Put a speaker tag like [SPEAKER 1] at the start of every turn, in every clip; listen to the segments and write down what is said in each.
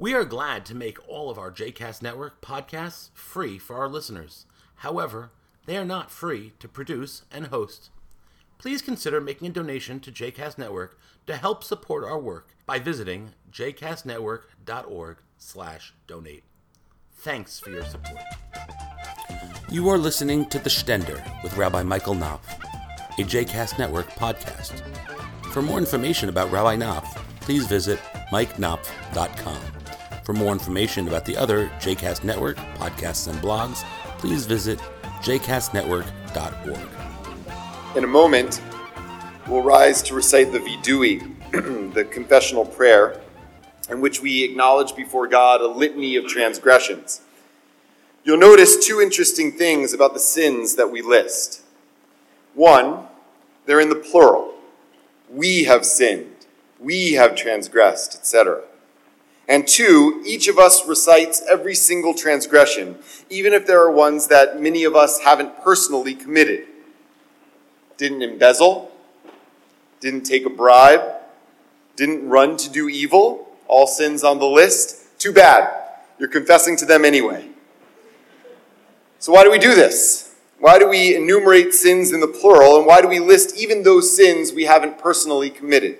[SPEAKER 1] We are glad to make all of our JCast Network podcasts free for our listeners. However, they are not free to produce and host. Please consider making a donation to JCast Network to help support our work by visiting jcastnetwork.org slash donate. Thanks for your support. You are listening to The Stender with Rabbi Michael Knopf, a JCast Network podcast. For more information about Rabbi Knopf, please visit mikeknopf.com. For more information about the other JCast Network podcasts and blogs, please visit jcastnetwork.org.
[SPEAKER 2] In a moment, we'll rise to recite the Vidui, the confessional prayer, in which we acknowledge before God a litany of transgressions. You'll notice two interesting things about the sins that we list. One, they're in the plural. We have sinned, we have transgressed, etc. And two, each of us recites every single transgression, even if there are ones that many of us haven't personally committed. Didn't embezzle, didn't take a bribe, didn't run to do evil, all sins on the list. Too bad. You're confessing to them anyway. So, why do we do this? Why do we enumerate sins in the plural, and why do we list even those sins we haven't personally committed?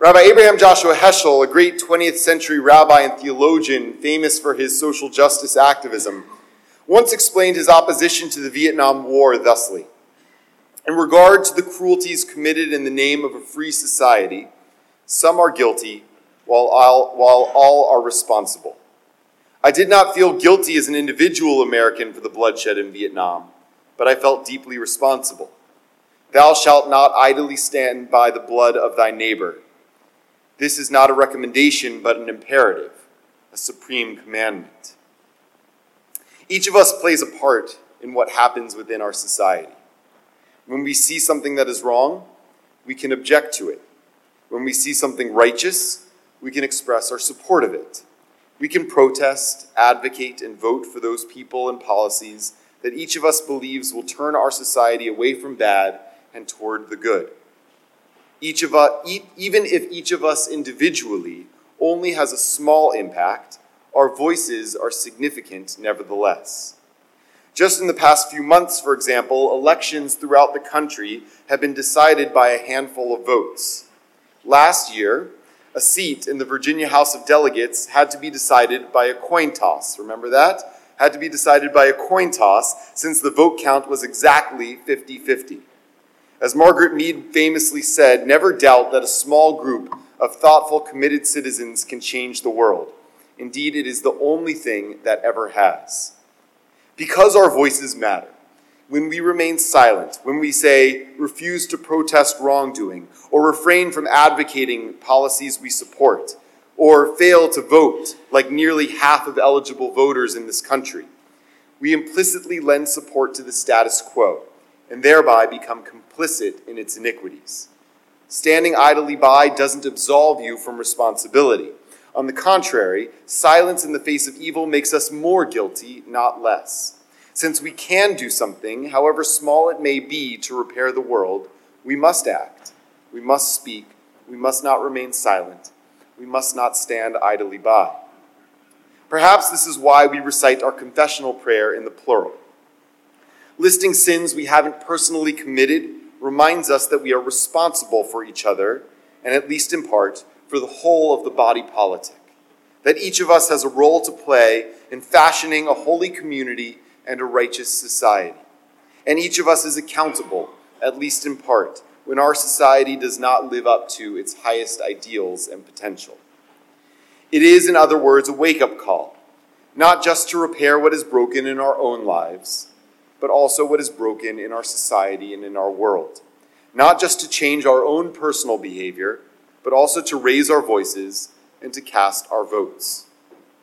[SPEAKER 2] Rabbi Abraham Joshua Heschel, a great 20th century rabbi and theologian famous for his social justice activism, once explained his opposition to the Vietnam War thusly In regard to the cruelties committed in the name of a free society, some are guilty, while all, while all are responsible. I did not feel guilty as an individual American for the bloodshed in Vietnam, but I felt deeply responsible. Thou shalt not idly stand by the blood of thy neighbor. This is not a recommendation, but an imperative, a supreme commandment. Each of us plays a part in what happens within our society. When we see something that is wrong, we can object to it. When we see something righteous, we can express our support of it. We can protest, advocate, and vote for those people and policies that each of us believes will turn our society away from bad and toward the good. Each of us, even if each of us individually only has a small impact, our voices are significant nevertheless. Just in the past few months, for example, elections throughout the country have been decided by a handful of votes. Last year, a seat in the Virginia House of Delegates had to be decided by a coin toss. Remember that? Had to be decided by a coin toss since the vote count was exactly 50 50. As Margaret Mead famously said, never doubt that a small group of thoughtful, committed citizens can change the world. Indeed, it is the only thing that ever has. Because our voices matter, when we remain silent, when we say, refuse to protest wrongdoing, or refrain from advocating policies we support, or fail to vote, like nearly half of eligible voters in this country, we implicitly lend support to the status quo and thereby become complicit in its iniquities. Standing idly by doesn't absolve you from responsibility. On the contrary, silence in the face of evil makes us more guilty, not less. Since we can do something, however small it may be, to repair the world, we must act. We must speak. We must not remain silent. We must not stand idly by. Perhaps this is why we recite our confessional prayer in the plural. Listing sins we haven't personally committed reminds us that we are responsible for each other, and at least in part, for the whole of the body politic. That each of us has a role to play in fashioning a holy community and a righteous society. And each of us is accountable, at least in part, when our society does not live up to its highest ideals and potential. It is, in other words, a wake up call, not just to repair what is broken in our own lives, but also what is broken in our society and in our world. Not just to change our own personal behavior, but also to raise our voices and to cast our votes.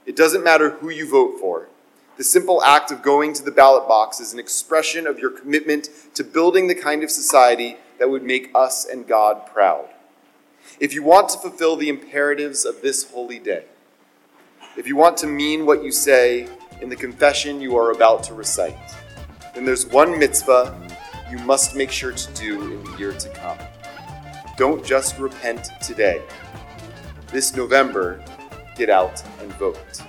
[SPEAKER 2] It doesn't matter who you vote for, the simple act of going to the ballot box is an expression of your commitment to building the kind of society that would make us and God proud. If you want to fulfill the imperatives of this holy day, if you want to mean what you say in the confession you are about to recite, then there's one mitzvah you must make sure to do in the year to come. Don't just repent today. This November, get out and vote.